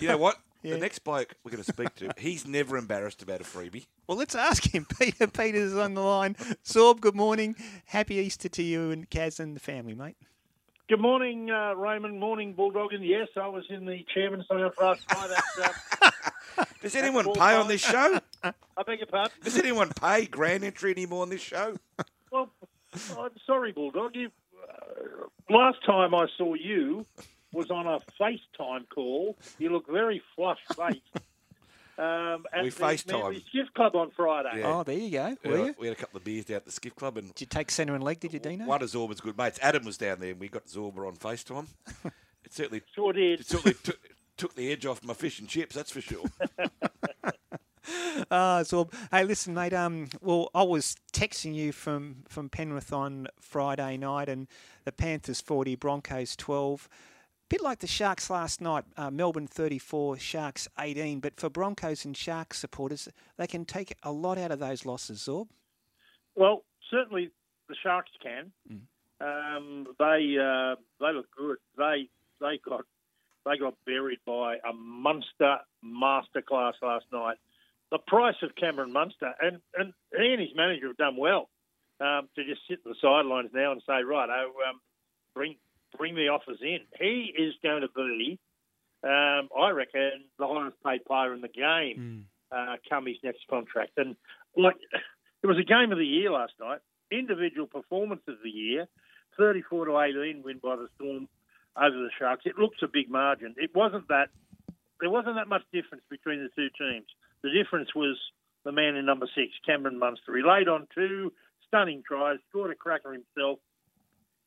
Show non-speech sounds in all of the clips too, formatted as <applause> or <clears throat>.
You know what? <laughs> Yeah. The next bloke we're going to speak to, <laughs> he's never embarrassed about a freebie. Well, let's ask him. <laughs> Peter Peters on the line. Sorb, good morning. Happy Easter to you and Kaz and the family, mate. Good morning, uh, Raymond. Morning, Bulldog. And yes, I was in the chairman's lounge last night. At, uh, Does anyone all pay on this show? I beg your pardon. Does anyone pay grand entry anymore on this show? Well, I'm sorry, Bulldog. You, uh, last time I saw you was on a FaceTime call. You look very flush-faced. <laughs> Um, at We the FaceTimed. Manly Skiff Club on Friday. Yeah. Oh, there you go. We Were had, you? we had a couple of beers down at the Skiff Club, and Did you take centre and leg, did you, Dino? one of Zorba's good mates, Adam, was down there, and we got Zorba on FaceTime. <laughs> It certainly, Sure did. it certainly took, took the edge off my fish and chips, that's for sure. <laughs> Ah, Sorb. Hey, listen, mate. Um, well, I was texting you from from Penrith on Friday night, and the Panthers forty, Broncos twelve. Bit like the Sharks last night. Uh, Melbourne thirty four, Sharks eighteen. But for Broncos and Sharks supporters, they can take a lot out of those losses, Zorb. Well, certainly the Sharks can. Um, they uh, they look good. They they got they got buried by a Munster masterclass last night. The price of Cameron Munster and and he and his manager have done well um, to just sit on the sidelines now and say, right, oh, um, bring bring the offers in. He is going to be, um, I reckon, the highest paid player in the game uh, come his next contract. And like, <laughs> it was a game of the year last night. Individual performance of the year, 34 to 18 win by the Storm over the Sharks. It looks a big margin. It wasn't that. There wasn't that much difference between the two teams. The difference was the man in number six, Cameron Munster. He laid on two stunning tries, scored a cracker himself.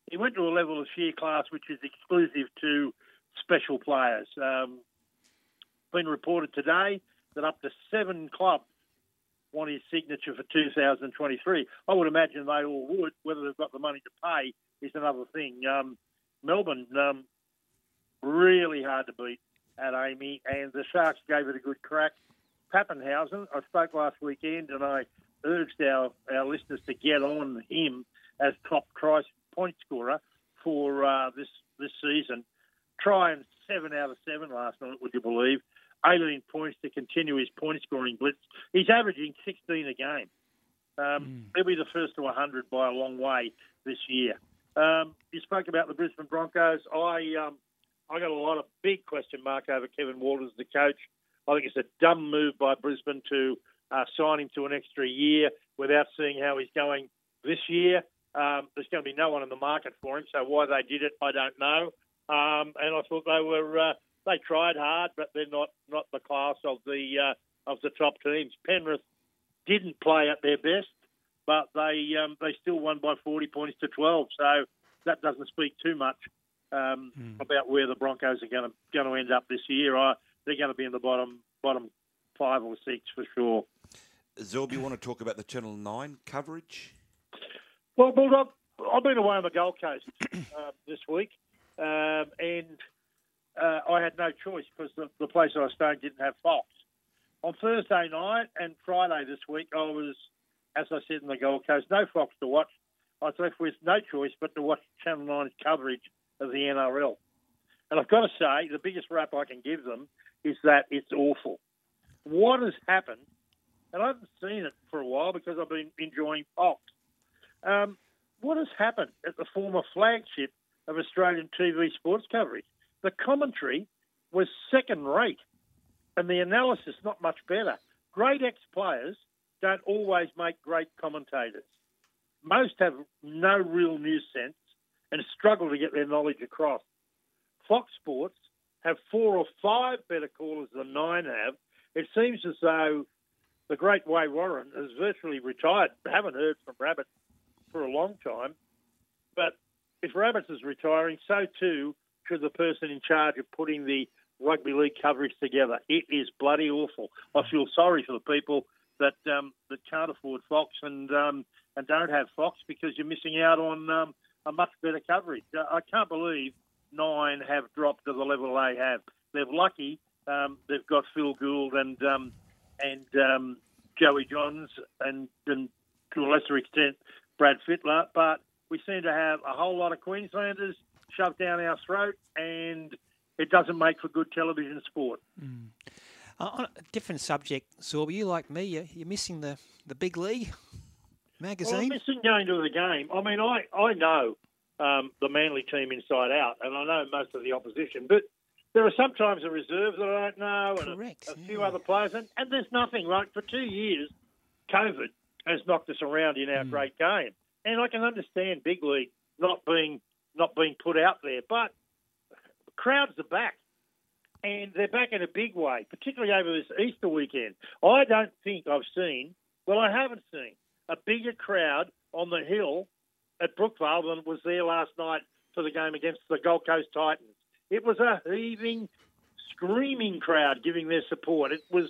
He went to a level of sheer class which is exclusive to special players. Um, been reported today that up to seven clubs want his signature for 2023. I would imagine they all would. Whether they've got the money to pay is another thing. Um, Melbourne, um, really hard to beat at AAMI, and the Sharks gave it a good crack. Papenhuyzen, I spoke last weekend, and I urged our, our listeners to get on him as top try point scorer for uh, this this season. Trying seven out of seven last night, would you believe? 18 points to continue his point scoring blitz. He's averaging 16 a game. Um, He'll be the first to 100 by a long way this year. Um, you spoke about the Brisbane Broncos. I um, I got a lot of big question mark over Kevin Walters, the coach. I think it's a dumb move by Brisbane to uh, sign him to an extra year without seeing how he's going this year. Um, there's going to be no one in the market for him, so why they did it, I don't know. Um, and I thought they were uh, they tried hard, but they're not not the class of the uh, of the top teams. Penrith didn't play at their best, but they um, they still won by 40 points to 12. So that doesn't speak too much um, about where the Broncos are going to going to end up this year. I, they're going to be in the bottom bottom five or six for sure. Zorb, you want to talk about the Channel 9 coverage? Well, Bulldog, I've been away on the Gold Coast <clears throat> uh, this week, um, and uh, I had no choice because the, the place I was staying didn't have Fox. On Thursday night and Friday this week, I was, as I said, in the Gold Coast, no Fox to watch. I was left with no choice but to watch Channel 9's coverage of the NRL. And I've got to say, the biggest rap I can give them is that it's awful. What has happened, and I haven't seen it for a while because I've been enjoying Fox. Um, what has happened at the former flagship of Australian TV sports coverage? The commentary was second rate, and the analysis not much better. Great ex players don't always make great commentators. Most have no real news sense and struggle to get their knowledge across. Fox Sports have four or five better callers than Nine have. It seems as though the great Ray Warren has virtually retired. haven't heard from Rabbit for a long time. But if Rabbits is retiring, so too should the person in charge of putting the rugby league coverage together. It is bloody awful. I feel sorry for the people that um, that can't afford Fox and um, and don't have Fox because you're missing out on um, a much better coverage. Uh, I can't believe nine have dropped to the level they have. They're lucky. Um, they've got Phil Gould and um, and um, Joey Johns and, and to a lesser extent Brad Fittler, but we seem to have a whole lot of Queenslanders shoved down our throat, and it doesn't make for good television sport. Mm. Uh, on a different subject, Zorba, you like me, you're, you're missing the, the big league magazine. Well, I'm missing going to the game. I mean, I, I know um, the Manly team inside out, and I know most of the opposition, but there are sometimes the reserves that I don't know, and Correct, a, a few other players, and, and there's nothing. Right for two years, COVID has knocked us around in our Mm. great game, and I can understand big league not being not being put out there, but crowds are back. And they're back in a big way, particularly over this Easter weekend. I don't think I've seen, well, I haven't seen a bigger crowd on the hill at Brookvale than was there last night for the game against the Gold Coast Titans. It was a heaving, screaming crowd giving their support. It was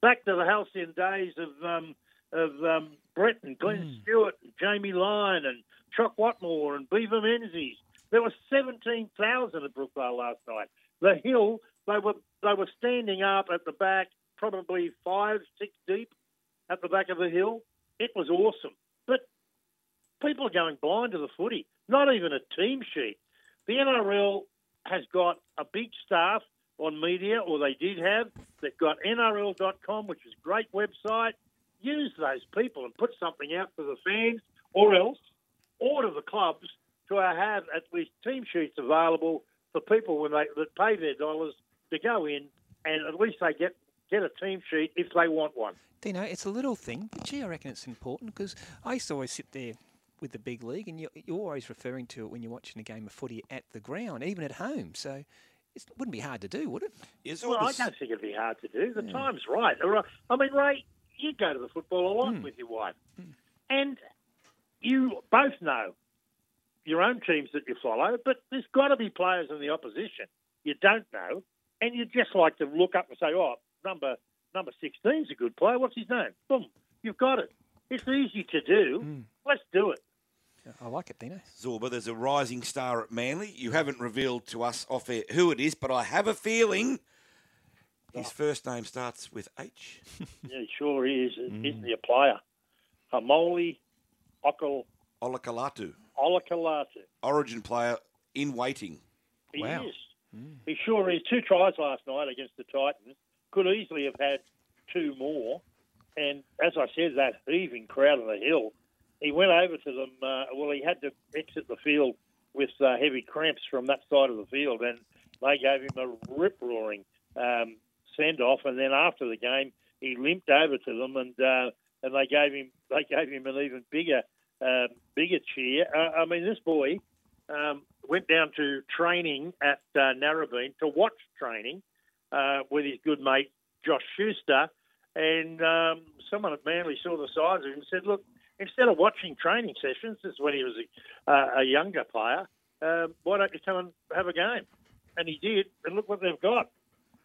back to the halcyon days of um, of um, Brett and Glenn Stewart, and Jamie Lyon, and Chuck Watmough and Beaver Menzies. There were seventeen thousand at Brookvale last night. The hill, they were they were standing up at the back, probably five, six deep at the back of the hill. It was awesome. But people are going blind to the footy. Not even a team sheet. The NRL has got a big staff on media, or they did have. They've got NRL.com, which is a great website. Use those people and put something out for the fans, or else order the clubs to have at least team sheets available for people when they that pay their dollars to go in, and at least they get get a team sheet if they want one. Dino, it's a little thing, but gee, I reckon it's important because I used to always sit there with the big league, and you're, you're always referring to it when you're watching a game of footy at the ground, even at home. So it wouldn't be hard to do, would it? Is Well, I don't think it'd be hard to do. The time's right. I mean, Ray, you go to the football a lot hmm. with your wife, hmm. and you both know your own teams that you follow, but there's got to be players in the opposition you don't know, and you just like to look up and say, "Oh, number number 16's a good player. What's his name?" Boom, you've got it. It's easy to do. Hmm. Let's do it. I like it, Dino. Zorba, there's a rising star at Manly. You haven't revealed to us off air who it is, but I have a feeling his first name starts with H. <laughs> Yeah, he sure is. Isn't he a player? Haumole Okal Olakau'atu, Olakau'atu. origin player in waiting. He Wow. is. He sure is. Two tries last night against the Titans. Could easily have had two more. And as I said, that heaving crowd on the hill, he went over to them. Uh, well, he had to exit the field with uh, heavy cramps from that side of the field, and they gave him a rip roaring um, send off. And then after the game, he limped over to them, and uh, and they gave him <laughs> they gave him an even bigger uh, bigger cheer. Uh, I mean, this boy um, went down to training at uh, Narrabeen to watch training uh, with his good mate Josh Schuster, and um, someone at Manly saw the size of him and said, "Look, instead of watching training sessions, this is when he was a, uh, a younger player. Um, why don't you come and have a game?" And he did, and look what they've got.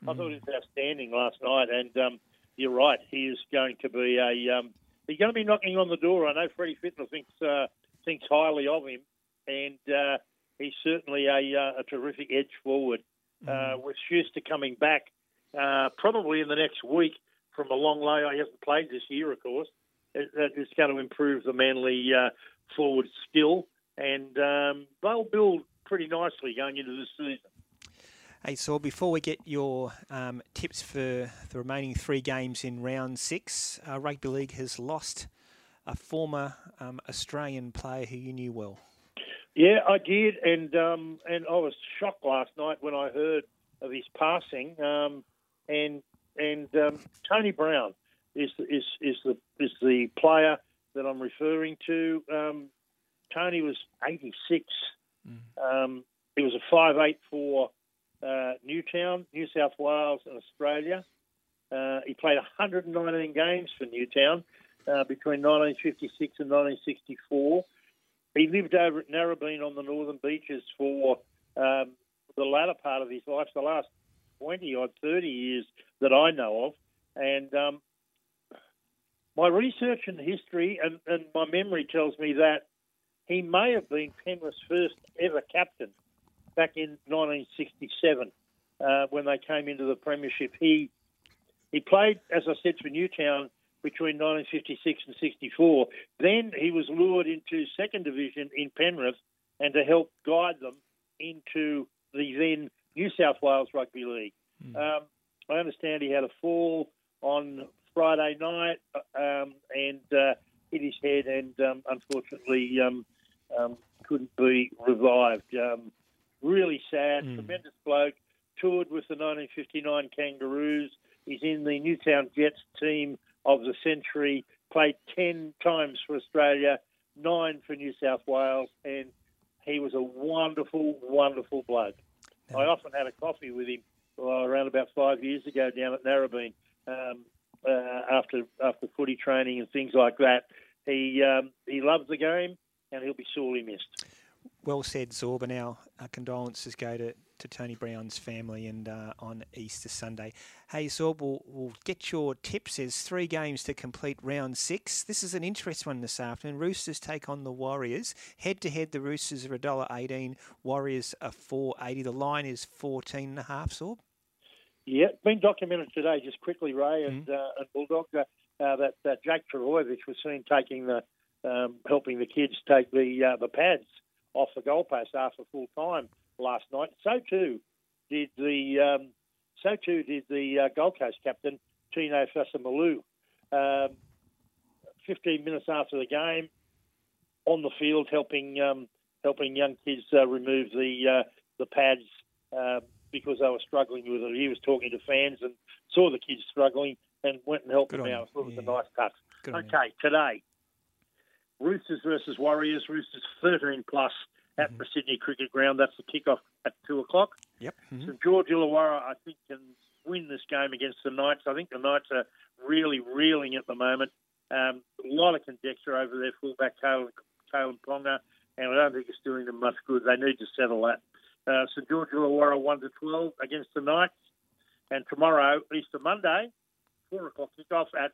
I thought he was outstanding last night, and um, you're right. He is going to be a um, he's going to be knocking on the door. I know Freddie Fittler thinks uh, thinks highly of him, and uh, he's certainly a, uh, a terrific edge forward. Uh, with Schuster coming back uh, probably in the next week from a long lay. He hasn't played this year, of course. It, it's going to improve the Manly uh, forward skill, and um, they'll build pretty nicely going into this season. Hey, Saul, before we get your um, tips for the remaining three games in round six, uh, Rugby League has lost a former um, Australian player who you knew well. Yeah, I did, and um, and I was shocked last night when I heard of his passing. Um, and and um, Tony Brown is is is the is the player that I'm referring to. Um, Tony was 86. Um, he was a five eight for uh, Newtown, New South Wales, and Australia. Uh, he played 119 games for Newtown uh, between 1956 and 1964. He lived over at Narrabeen on the northern beaches for um, the latter part of his life, the last 20 or 30 years that I know of. And um, my research and history and, and my memory tells me that he may have been Penrith's first ever captain back in 1967 uh, when they came into the premiership. He he played, as I said, for Newtown between 1956 and 64. Then he was lured into second division in Penrith and to help guide them into the then New South Wales Rugby League. Um, I understand he had a fall on Friday night um, and uh, hit his head, and um, unfortunately um, um, couldn't be revived. Really sad. Tremendous bloke. Toured with the 1959 Kangaroos. He's in the Newtown Jets team of the century. Played ten times for Australia, nine for New South Wales, and he was a wonderful, wonderful bloke. I often had a coffee with him uh, around about five years ago down at Narrabeen um, uh, after after footy training and things like that. He um, he loves the game and he'll be sorely missed. Well said, Zorba. Now, our condolences go to, to Tony Brown's family and uh, on Easter Sunday. Hey, Zorb, we'll, we'll get your tips. There's three games to complete round six. This is an interesting one this afternoon. Roosters take on the Warriors. Head to head, the Roosters are $1.18, Warriors are four eighty. The line is fourteen and a half. Zorb. Yeah, been documented today, just quickly, Ray and, uh, and Bulldog, uh, uh, that, that Jake Trbojevic was seen taking the, um, helping the kids take the uh, the pads off the goalpost after full time last night. So too did the um, so too did the uh, Gold Coast captain Tino Fa'asuamaleaui. Um, Fifteen minutes after the game, on the field helping um, helping young kids uh, remove the uh, the pads uh, because they were struggling with it. He was talking to fans and saw the kids struggling and went and helped Good them out. It was a nice touch. Good. Okay, today, Roosters versus Warriors. Roosters 13 plus at Mm-hmm. the Sydney Cricket Ground. That's the kickoff at two o'clock. Yep. Mhm. St George Illawarra, I think, can win this game against the Knights. I think the Knights are really reeling at the moment. Um, a lot of conjecture over their fullback, Kalyn, Kalyn Ponga, and I don't think it's doing them much good. They need to settle that. Uh, St George Illawarra 1 to 12 against the Knights. And tomorrow, Easter Monday, 4 o'clock kickoff at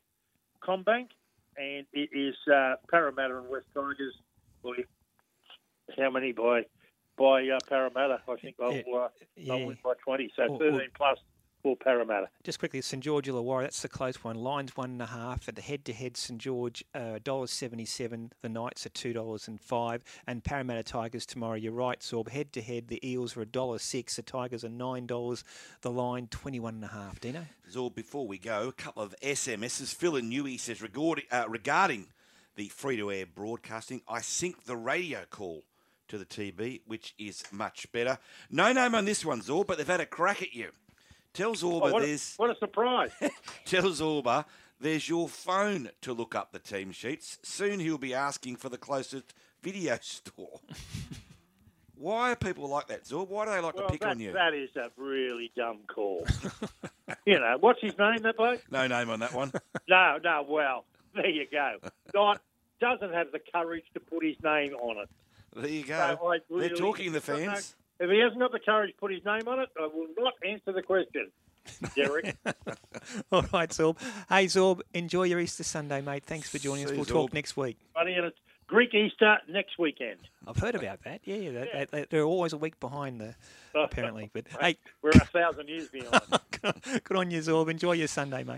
CommBank. And it is uh, Parramatta and West Tigers. Well, how many by by uh, Parramatta? I think they'll, uh, Yeah. they'll win by 20. So Or- or- 13 plus for Parramatta. Just quickly, St George Illawarra, that's the close one. Lines one and a half at the head-to-head. St George uh, $1.77. The Knights are two dollars and five. And Parramatta Tigers tomorrow. You're right, Sorb. Head-to-head, the Eels are a dollar six. The Tigers are nine dollars. The line twenty-one and a half. Dino. Zor, before we go, a couple of SMSs. Phil and Newey says regarding, uh, regarding the free-to-air broadcasting, I sync the radio call to the TB, which is much better. No name on this one, Zor, but they've had a crack at you. Tell Zorba Oh, what, a, there's what a surprise. <laughs> tell Zorba there's your phone to look up the team sheets. Soon he'll be asking for the closest video <laughs> store. Why are people like that, Zor? Why do they like well, to pick that, on you? that is a really dumb call. <laughs> you know, what's his name, that bloke? No name on that one. No, no, well, there you go. Not, doesn't have the courage to put his name on it. There you So go. They're talking the fans. If he hasn't got the courage to put his name on it, I will not answer the question, Derek. <laughs> All right, Zorb. Hey, Zorb, enjoy your Easter Sunday, mate. Thanks for joining us. See you, We'll talk next week. Buddy, and it's Greek Easter next weekend. I've heard about that. Yeah, yeah. They, they, they're always a week behind, the, <laughs> apparently. But hey, We're a thousand years behind. <laughs> good on you, Zorb. Enjoy your Sunday, mate.